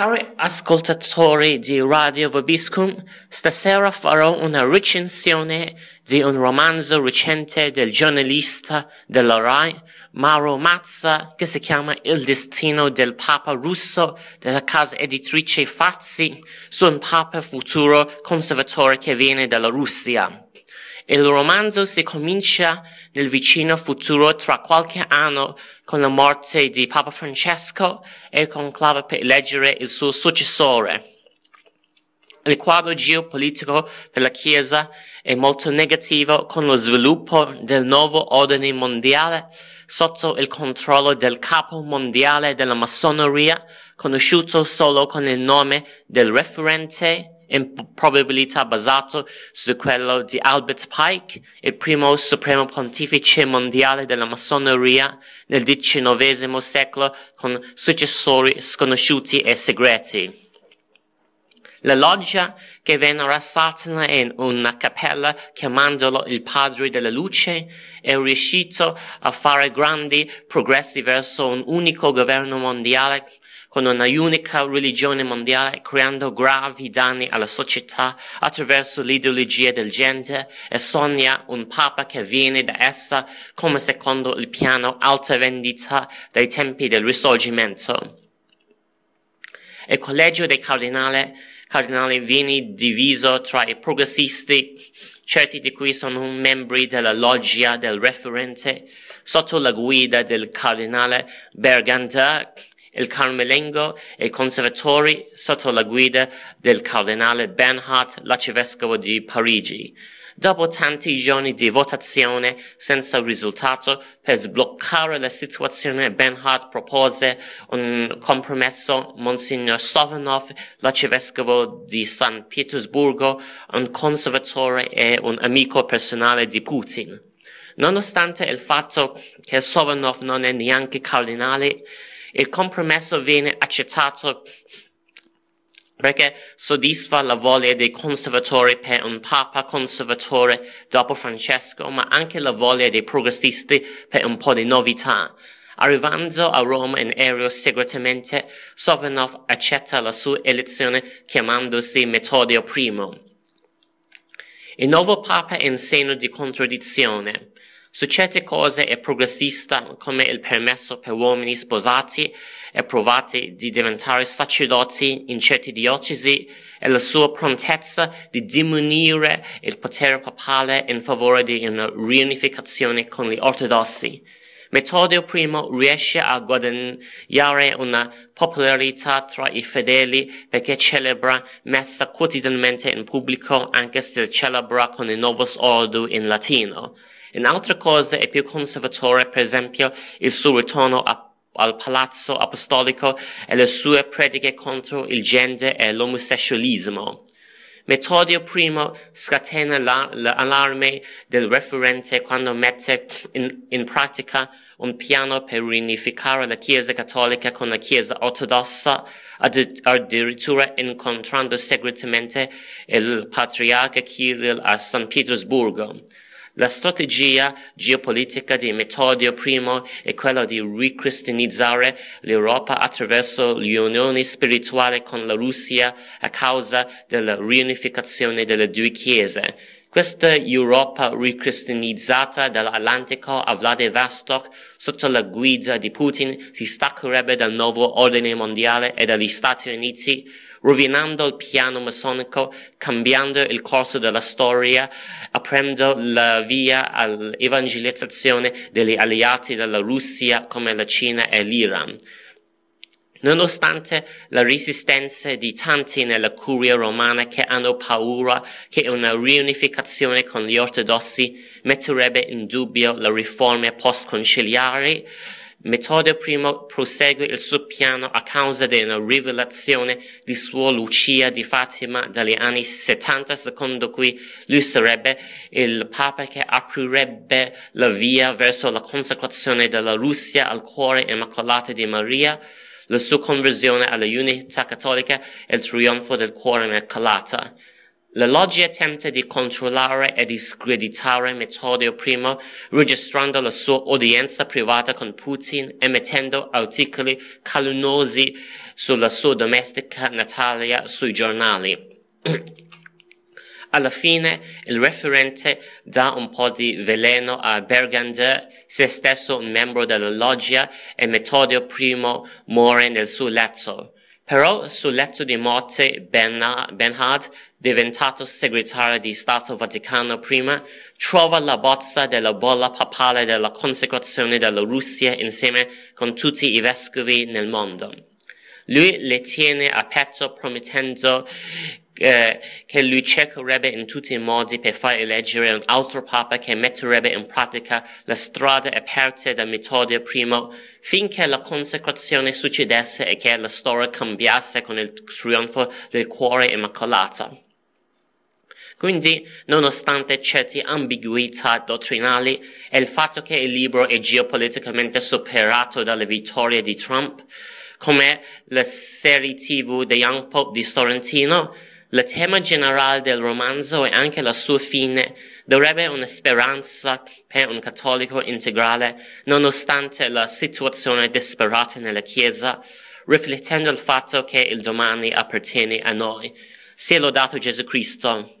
Cari ascoltatori di Radio Vobiscum, stasera farò una recensione di un romanzo recente del giornalista della RAI, Mauro Mazza, che si chiama Il destino del Papa russo della casa editrice Fazzi, su un Papa futuro conservatore che viene dalla Russia. Il romanzo si comincia nel vicino futuro tra qualche anno con la morte di Papa Francesco e il conclave per eleggere il suo successore. Il quadro geopolitico per la Chiesa è molto negativo con lo sviluppo del nuovo ordine mondiale sotto il controllo del capo mondiale della massoneria, conosciuto solo con il nome del referente in probabilità basato su quello di Albert Pike, il primo supremo pontefice mondiale della massoneria nel XIX secolo con successori sconosciuti e segreti. La loggia che venera Satana in una cappella chiamandolo il padre della luce è riuscito a fare grandi progressi verso un unico governo mondiale con una unica religione mondiale, creando gravi danni alla società attraverso l'ideologia del gente e sogna un papa che viene da essa come secondo il piano alta vendita dai tempi del risorgimento. Il collegio dei cardinali, cardinali viene diviso tra i progressisti, certi di cui sono membri della loggia del referente, sotto la guida del cardinale Bergander, il Carmelengo e i conservatori sotto la guida del cardinale Bernhard, l'arcivescovo di Parigi. Dopo tanti giorni di votazione senza risultato, per sbloccare la situazione Bernhard propose un compromesso Monsignor Sovanov, l'arcivescovo di San Pietroburgo, un conservatore e un amico personale di Putin. Nonostante il fatto che Sovanov non è neanche cardinale, il compromesso viene accettato perché soddisfa la voglia dei conservatori per un papa conservatore dopo Francesco, ma anche la voglia dei progressisti per un po' di novità. Arrivando a Roma in aereo segretamente, Sovanov accetta la sua elezione chiamandosi Metodio I. Il nuovo papa è in segno di contraddizione. Su certe cose è progressista, come il permesso per uomini sposati e provati di diventare sacerdoti in certe diocesi e la sua prontezza di diminuire il potere papale in favore di una riunificazione con gli ortodossi. Metodio I riesce a guadagnare una popolarità tra i fedeli perché celebra messa quotidianamente in pubblico anche se celebra con il Novus Ordo in latino. In altre cose è più conservatore, per esempio, il suo ritorno a, al palazzo apostolico e le sue prediche contro il genere e l'omosessualismo. Metodio I scatena l'allarme del referente quando mette in, in, pratica un piano per riunificare la Chiesa cattolica con la Chiesa ortodossa, addirittura incontrando segretamente il patriarca Kirill a San Pietroburgo. La strategia geopolitica di Metodio I è quella di ricristianizzare l'Europa attraverso l'unione spirituale con la Russia a causa della riunificazione delle due chiese. Questa Europa ricristianizzata dall'Atlantico a Vladivostok sotto la guida di Putin si staccherebbe dal nuovo ordine mondiale e dagli Stati Uniti rovinando il piano massonico, cambiando il corso della storia, aprendo la via all'evangelizzazione degli alleati della Russia come la Cina e l'Iran. Nonostante la resistenza di tanti nella curia romana che hanno paura che una riunificazione con gli ortodossi metterebbe in dubbio le riforme post-conciliari, Metodio I prosegue il suo piano a causa di una rivelazione di Suor Lucia di Fatima dagli anni 70, secondo cui lui sarebbe il Papa che aprirebbe la via verso la consacrazione della Russia al cuore immacolato di Maria, la sua conversione alla unità cattolica e il trionfo del cuore immacolato. La loggia tenta di controllare e discreditare Metodio I, registrando la sua udienza privata con Putin, emettendo articoli calunnosi sulla sua domestica Natalia sui giornali. Alla fine il referente dà un po' di veleno a Bergander, se stesso membro della loggia, e Metodio I muore nel suo letto. Però sul letto di morte Bernhard, diventato segretario di Stato Vaticano I, trova la bozza della bolla papale della consecrazione della Russia insieme con tutti i vescovi nel mondo. Lui le tiene a petto promettendo che lui cercherebbe in tutti i modi per far eleggere un altro papa che metterebbe in pratica le strade aperte da Metodio I finché la consacrazione succedesse e che la storia cambiasse con il trionfo del cuore immacolato. Quindi, nonostante certe ambiguità dottrinali e il fatto che il libro è geopoliticamente superato dalla vittoria di Trump, come la serie TV The Young Pope di Sorrentino, il tema generale del romanzo e anche la sua fine darebbe una speranza per un cattolico integrale nonostante la situazione disperata nella Chiesa, riflettendo il fatto che il domani appartiene a noi. Sia lodato Gesù Cristo.